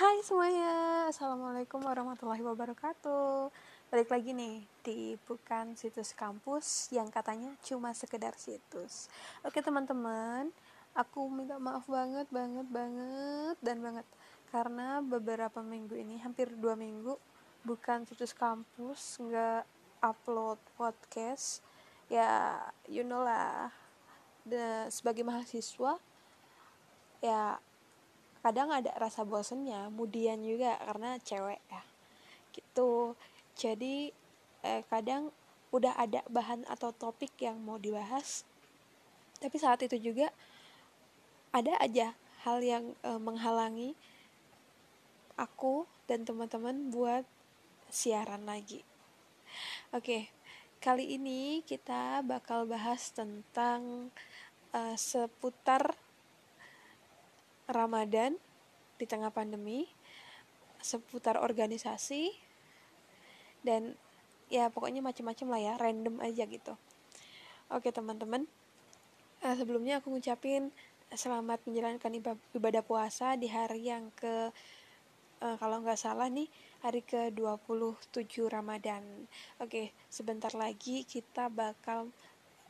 Hai semuanya, Assalamualaikum warahmatullahi wabarakatuh. Balik lagi nih di Bukan Situs Kampus yang katanya cuma sekedar situs. Oke teman-teman, aku minta maaf banget, banget, banget, dan banget. Karena beberapa minggu ini, hampir dua minggu Bukan Situs Kampus nggak upload podcast. Ya, you know lah. De, Sebagai mahasiswa Ya kadang ada rasa bosennya kemudian juga karena cewek ya. Gitu. Jadi eh, kadang udah ada bahan atau topik yang mau dibahas tapi saat itu juga ada aja hal yang eh, menghalangi aku dan teman-teman buat siaran lagi. Oke kali ini kita bakal bahas tentang uh, seputar Ramadan di tengah pandemi seputar organisasi dan ya pokoknya macam-macam lah ya random aja gitu. Oke teman-teman. Uh, sebelumnya aku ngucapin selamat menjalankan ibadah puasa di hari yang ke uh, kalau nggak salah nih hari ke 27 Ramadan. Oke sebentar lagi kita bakal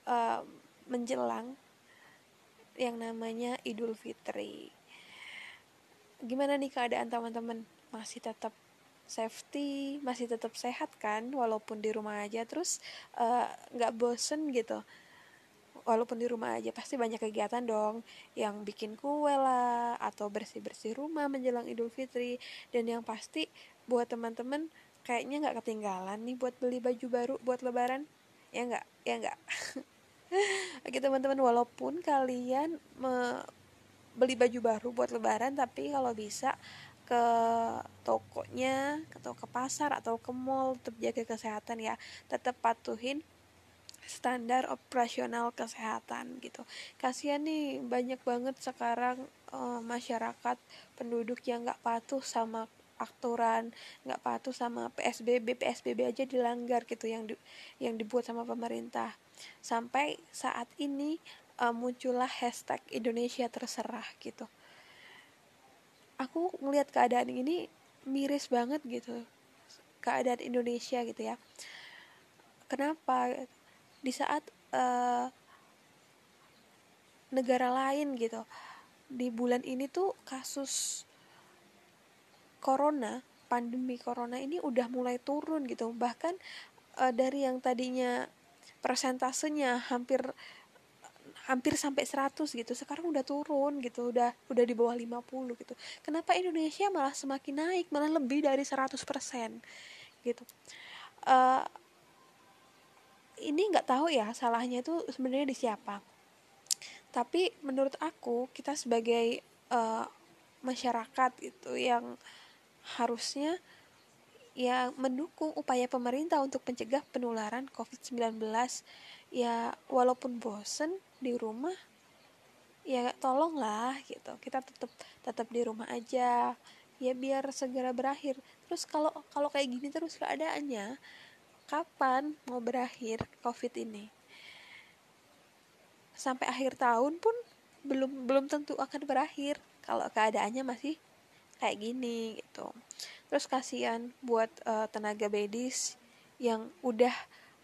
uh, menjelang yang namanya Idul Fitri gimana nih keadaan teman-teman? Masih tetap safety masih tetap sehat kan? Walaupun di rumah aja terus eh, nggak uh, bosen gitu. Walaupun di rumah aja pasti banyak kegiatan dong. Yang bikin kue lah atau bersih bersih rumah menjelang idul fitri. Dan yang pasti buat teman-teman kayaknya nggak ketinggalan nih buat beli baju baru buat lebaran. Ya nggak? Ya nggak? Oke teman-teman walaupun kalian me beli baju baru buat lebaran tapi kalau bisa ke tokonya atau ke pasar atau ke mall tetap jaga kesehatan ya. Tetap patuhin standar operasional kesehatan gitu. Kasihan nih banyak banget sekarang uh, masyarakat penduduk yang nggak patuh sama aturan nggak patuh sama psbb psbb aja dilanggar gitu yang di, yang dibuat sama pemerintah. Sampai saat ini uh, muncullah hashtag Indonesia terserah gitu. Aku ngelihat keadaan ini miris banget gitu. Keadaan Indonesia gitu ya. Kenapa? Di saat uh, negara lain gitu. Di bulan ini tuh kasus corona pandemi corona ini udah mulai turun gitu. Bahkan uh, dari yang tadinya persentasenya hampir hampir sampai 100 gitu. Sekarang udah turun gitu udah udah di bawah 50 gitu. Kenapa Indonesia malah semakin naik malah lebih dari 100% gitu? Uh, ini nggak tahu ya salahnya itu sebenarnya di siapa. Tapi menurut aku kita sebagai uh, masyarakat itu yang harusnya ya mendukung upaya pemerintah untuk mencegah penularan COVID-19 ya walaupun bosen di rumah ya tolonglah gitu. Kita tetap tetap di rumah aja ya biar segera berakhir. Terus kalau kalau kayak gini terus keadaannya kapan mau berakhir covid ini? Sampai akhir tahun pun belum belum tentu akan berakhir kalau keadaannya masih kayak gini gitu. Terus kasihan buat uh, tenaga medis yang udah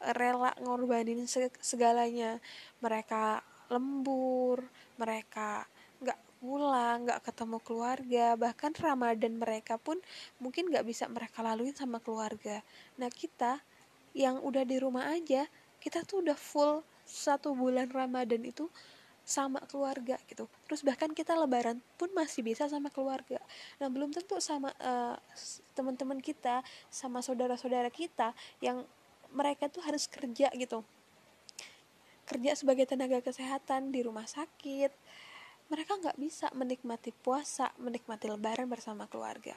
rela ngorbanin segalanya. Mereka lembur mereka nggak pulang nggak ketemu keluarga bahkan ramadan mereka pun mungkin nggak bisa mereka laluin sama keluarga. Nah kita yang udah di rumah aja kita tuh udah full satu bulan ramadan itu sama keluarga gitu. Terus bahkan kita lebaran pun masih bisa sama keluarga. Nah belum tentu sama uh, teman-teman kita sama saudara-saudara kita yang mereka tuh harus kerja gitu. Kerja sebagai tenaga kesehatan di rumah sakit. Mereka nggak bisa menikmati puasa menikmati lebaran bersama keluarga.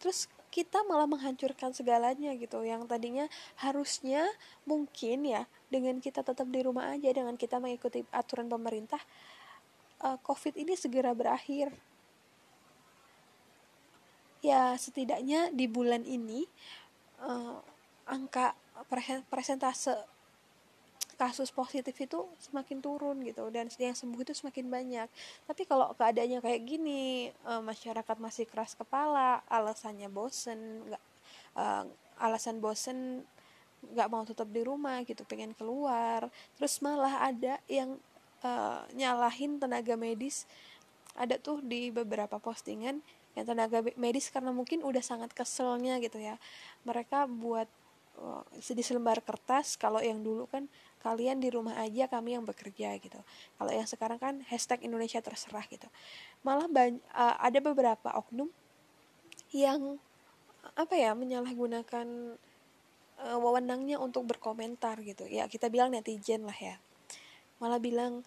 Terus kita malah menghancurkan segalanya gitu. Yang tadinya harusnya mungkin ya dengan kita tetap di rumah aja dengan kita mengikuti aturan pemerintah uh, covid ini segera berakhir. Ya setidaknya di bulan ini uh, angka presentase kasus positif itu semakin turun gitu dan yang sembuh itu semakin banyak. Tapi kalau keadaannya kayak gini uh, masyarakat masih keras kepala alasannya bosen nggak uh, alasan bosen nggak mau tetap di rumah gitu pengen keluar. Terus malah ada yang uh, nyalahin tenaga medis. Ada tuh di beberapa postingan yang tenaga medis karena mungkin udah sangat keselnya gitu ya. Mereka buat di selembar kertas kalau yang dulu kan kalian di rumah aja kami yang bekerja gitu. Kalau yang sekarang kan hashtag Indonesia terserah gitu. Malah uh, ada beberapa oknum yang apa ya menyalahgunakan uh, wewenangnya untuk berkomentar gitu. Ya kita bilang netizen lah ya. Malah bilang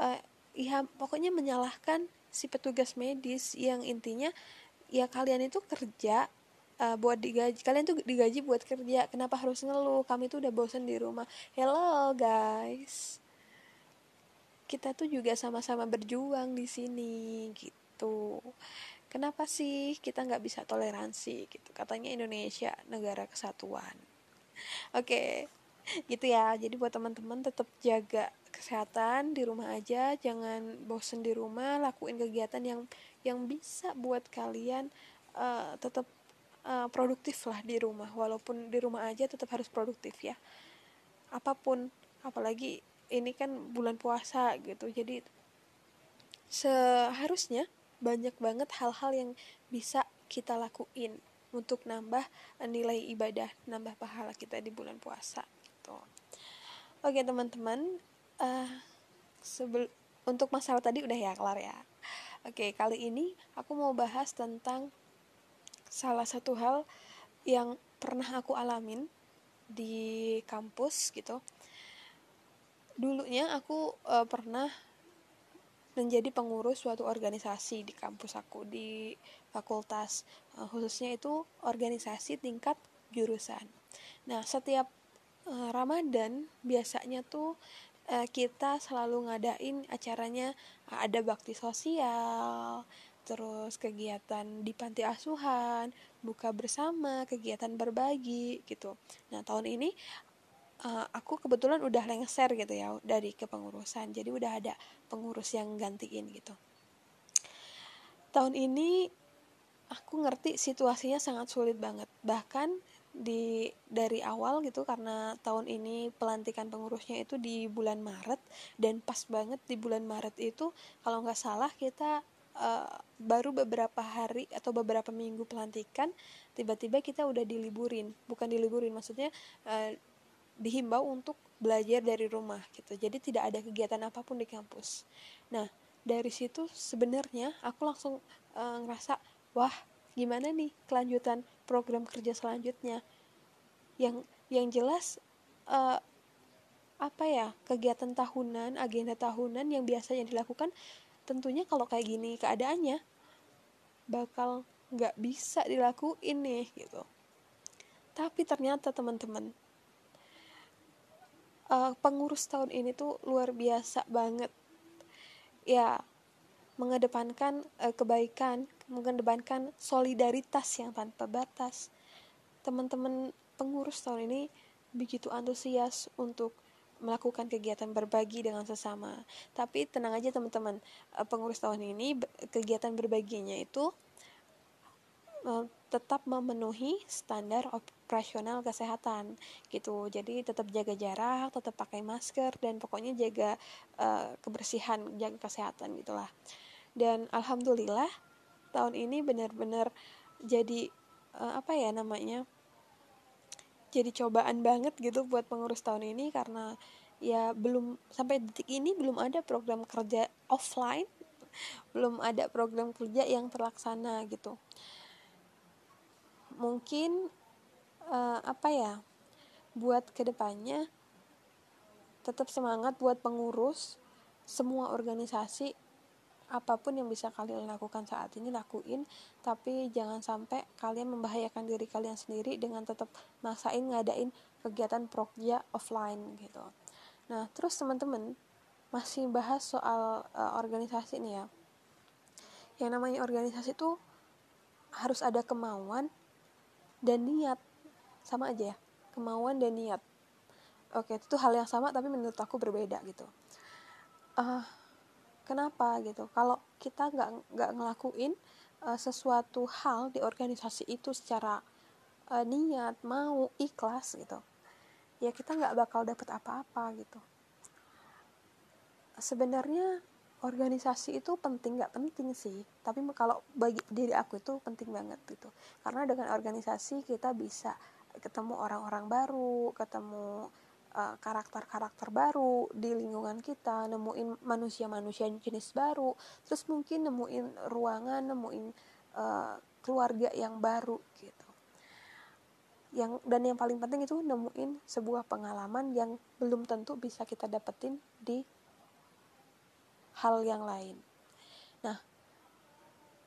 uh, ya pokoknya menyalahkan si petugas medis yang intinya ya kalian itu kerja uh, buat digaji kalian tuh digaji buat kerja kenapa harus ngeluh? Kami tuh udah bosen di rumah. Hello guys. Kita tuh juga sama-sama berjuang di sini gitu. Kenapa sih kita nggak bisa toleransi gitu? Katanya Indonesia negara kesatuan. Oke okay gitu ya. Jadi buat teman-teman tetap jaga kesehatan di rumah aja. Jangan bosen di rumah. Lakuin kegiatan yang yang bisa buat kalian uh, tetap uh, produktif lah di rumah. Walaupun di rumah aja tetap harus produktif ya. Apa pun. Apalagi ini kan bulan puasa gitu. Jadi seharusnya banyak banget hal-hal yang bisa kita lakuin untuk nambah nilai ibadah, nambah pahala kita di bulan puasa gitu. Oke teman-teman. Uh, sebel untuk masalah tadi udah ya kelar ya. Oke kali ini aku mau bahas tentang salah satu hal yang pernah aku alamin di kampus gitu dulunya aku uh, pernah menjadi pengurus suatu organisasi di kampus aku di fakultas uh, khususnya itu organisasi tingkat jurusan. Nah, setiap uh, Ramadan biasanya tuh uh, kita selalu ngadain acaranya ada bakti sosial, terus kegiatan di panti asuhan, buka bersama, kegiatan berbagi gitu. Nah, tahun ini uh, aku kebetulan udah lengser gitu ya dari kepengurusan. Jadi udah ada pengurus yang gantiin gitu. Tahun ini aku ngerti situasinya sangat sulit banget. Bahkan di dari awal gitu karena tahun ini pelantikan pengurusnya itu di bulan Maret dan pas banget di bulan Maret itu kalau nggak salah kita uh, baru beberapa hari atau beberapa minggu pelantikan tiba-tiba kita udah diliburin. Bukan diliburin maksudnya uh, dihimbau untuk belajar dari rumah gitu. Jadi tidak ada kegiatan apa pun di kampus. Nah dari situ sebenarnya aku langsung uh, ngerasa wah gimana nih kelanjutan program kerja selanjutnya? Yang yang jelas uh, apa ya kegiatan tahunan agenda tahunan yang biasanya dilakukan tentunya kalau kayak gini keadaannya bakal nggak bisa dilakuin nih gitu tapi ternyata teman-teman uh, pengurus tahun ini tuh luar biasa banget ya mengedepankan uh, kebaikan, mengedepankan solidaritas yang tanpa batas. Teman-teman pengurus tahun ini begitu antusias untuk melakukan kegiatan berbagi dengan sesama. Tapi tenang aja teman-teman, uh, pengurus tahun ini kegiatan berbaginya itu uh, tetap memenuhi standar operasional kesehatan gitu. Jadi tetap jaga jarak, tetap pakai masker dan pokoknya jaga uh, kebersihan, jaga kesehatan gitulah dan alhamdulillah tahun ini benar-benar jadi uh, apa ya namanya jadi cobaan banget gitu buat pengurus tahun ini karena ya belum sampai detik ini belum ada program kerja offline belum ada program kerja yang terlaksana gitu. Mungkin uh, apa ya buat ke depannya tetap semangat buat pengurus semua organisasi apa pun yang bisa kalian lakukan saat ini lakuin. Tapi jangan sampai kalian membahayakan diri kalian sendiri dengan tetap maksain ngadain kegiatan prokja offline gitu. Nah terus teman-teman masih bahas soal uh, organisasi nih ya. Yang namanya organisasi itu harus ada kemauan dan niat. Sama aja ya kemauan dan niat. Oke itu hal yang sama tapi menurut aku berbeda gitu. Uh, kenapa gitu? Kalau kita nggak nggak ngelakuin uh, sesuatu hal di organisasi itu secara uh, niat mau ikhlas gitu ya kita nggak bakal dapet apa-apa gitu. Sebenarnya organisasi itu penting nggak penting sih. Tapi kalau bagi diri aku itu penting banget gitu. Karena dengan organisasi kita bisa ketemu orang-orang baru ketemu eh, karakter-karakter baru di lingkungan kita nemuin manusia-manusia jenis baru terus mungkin nemuin ruangan nemuin uh, keluarga yang baru gitu yang dan yang paling penting itu nemuin sebuah pengalaman yang belum tentu bisa kita dapetin di hal yang lain. Nah,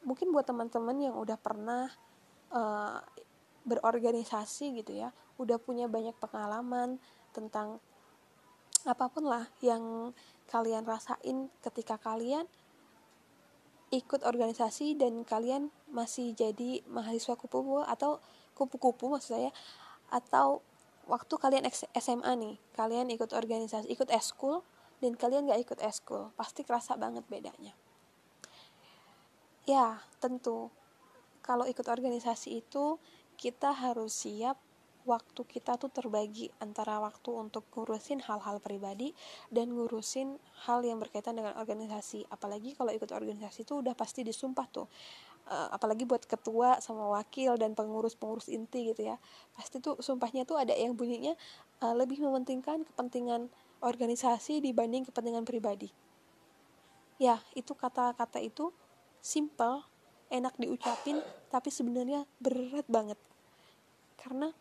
mungkin buat teman-teman yang udah pernah uh, berorganisasi gitu ya, udah punya banyak pengalaman tentang apa pun lah yang kalian rasain ketika kalian ikut organisasi dan kalian masih jadi mahasiswa kupu-kupu atau kupu-kupu maksud saya atau waktu kalian SMA nih kalian ikut organisasi ikut eskul dan kalian gak ikut eskul pasti kerasa banget bedanya. Ya tentu. Kalau ikut organisasi itu kita harus siap waktu kita tuh terbagi antara waktu untuk ngurusin hal-hal pribadi dan ngurusin hal yang berkaitan dengan organisasi apalagi kalau ikut organisasi itu udah pasti disumpah tuh uh, apalagi buat ketua sama wakil dan pengurus-pengurus inti gitu ya pasti tuh sumpahnya tuh ada yang bunyinya uh, lebih mementingkan kepentingan organisasi dibanding kepentingan pribadi. Ya, itu kata-kata itu simple, enak diucapin, tapi sebenarnya berat banget. Karena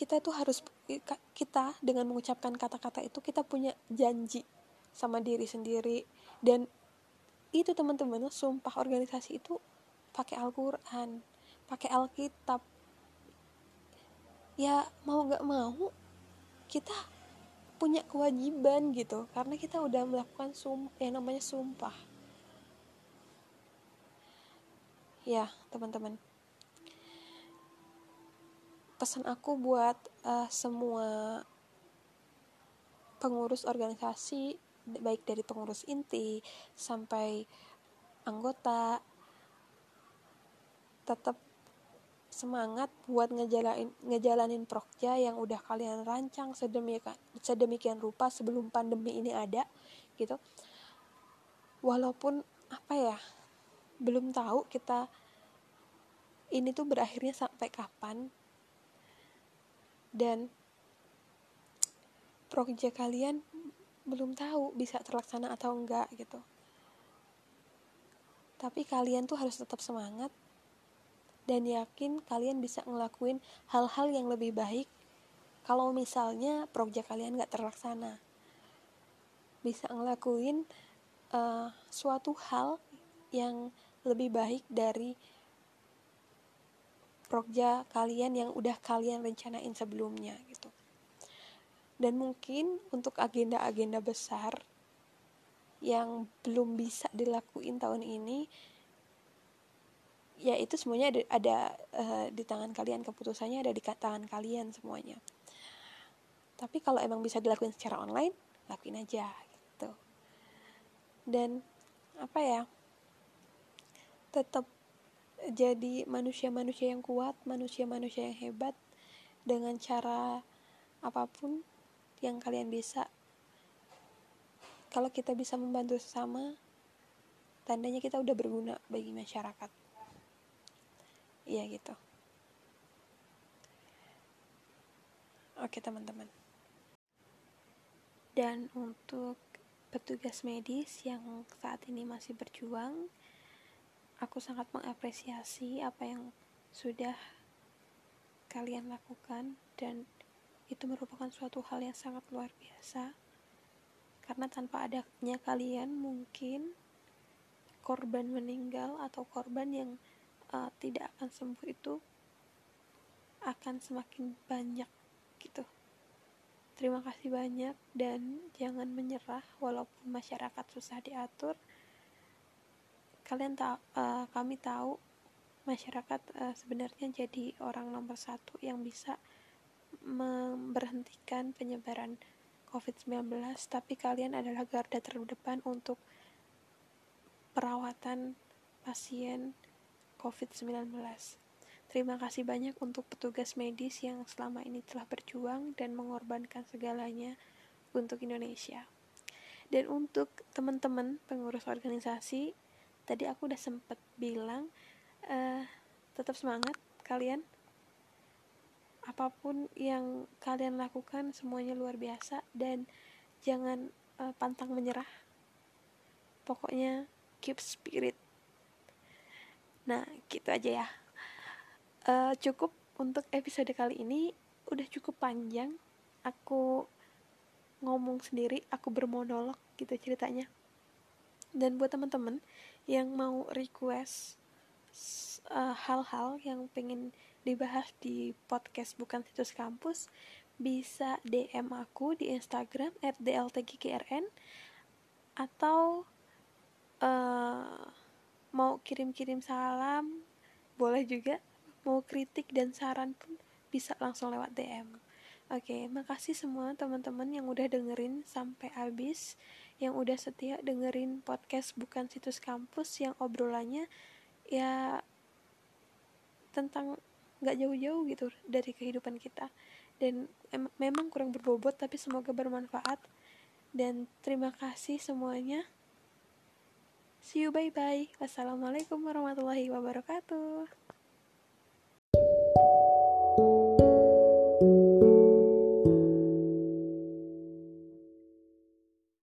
kita itu harus kita dengan mengucapkan kata-kata itu kita punya janji sama diri sendiri. Dan itu teman-teman sumpah organisasi itu pakai Al-Quran pakai Alkitab. Ya mau nggak mau kita punya kewajiban gitu karena kita udah melakukan sum yang namanya sumpah. Ya teman-teman pesan aku buat uh, semua pengurus organisasi baik dari pengurus inti sampai anggota tetap semangat buat ngejalanin ngejalanin prokja yang udah kalian rancang sedemikian sedemikian rupa sebelum pandemi ini ada gitu. Walaupun apa ya belum tahu kita ini tuh berakhirnya sampai kapan dan prokja kalian belum tahu bisa terlaksana atau enggak gitu. Tapi kalian tuh harus tetap semangat dan yakin kalian bisa ngelakuin hal-hal yang lebih baik kalau misalnya proyek kalian gak terlaksana. Bisa ngelakuin uh, suatu hal yang lebih baik dari proyek kalian yang udah kalian rencanain sebelumnya gitu. Dan mungkin untuk agenda-agenda besar yang belum bisa dilakuin tahun ini ya itu semuanya ada, ada uh, di tangan kalian. Keputusannya ada di tangan kalian semuanya. Tapi kalau emang bisa dilakuin secara online lakuin aja gitu. Dan apa ya tetap jadi manusia-manusia yang kuat manusia-manusia yang hebat dengan cara apa pun yang kalian bisa. Kalau kita bisa membantu sesama tandanya kita udah berguna bagi masyarakat. Iya gitu. Oke teman-teman. Dan untuk petugas medis yang saat ini masih berjuang aku sangat mengapresiasi apa yang sudah kalian lakukan dan itu merupakan suatu hal yang sangat luar biasa karena tanpa adanya kalian mungkin korban meninggal atau korban yang uh, tidak akan sembuh itu akan semakin banyak gitu. Terima kasih banyak dan jangan menyerah walaupun masyarakat susah diatur. Kalian tahu, uh, kami tahu masyarakat uh, sebenarnya jadi orang nomor satu yang bisa memberhentikan penyebaran COVID-19, tapi kalian adalah garda terdepan untuk perawatan pasien COVID-19. Terima kasih banyak untuk petugas medis yang selama ini telah berjuang dan mengorbankan segalanya untuk Indonesia. Dan untuk teman-teman pengurus organisasi, tadi aku udah sempet bilang, uh, tetap semangat kalian. Apa pun yang kalian lakukan semuanya luar biasa. Dan jangan uh, pantang menyerah. Pokoknya keep spirit. Nah gitu aja ya. Uh, cukup untuk episode kali ini. Udah cukup panjang. Aku ngomong sendiri aku bermonolog gitu ceritanya dan buat teman-teman yang mau request Eh, hal-hal uh, yang pengen dibahas di podcast bukan situs kampus bisa DM aku di Instagram @dltgkrn atau uh, mau kirim-kirim salam boleh juga. Mau kritik dan saran pun bisa langsung lewat DM oke okay, makasih semua teman-teman yang udah dengerin sampai habis yang udah setia dengerin podcast bukan situs kampus yang obrolannya ya tentang nggak jauh-jauh gitu dari kehidupan kita. Dan em memang kurang berbobot tapi semoga bermanfaat. Dan terima kasih semuanya. See you bye bye wassalamualaikum warahmatullahi wabarakatuh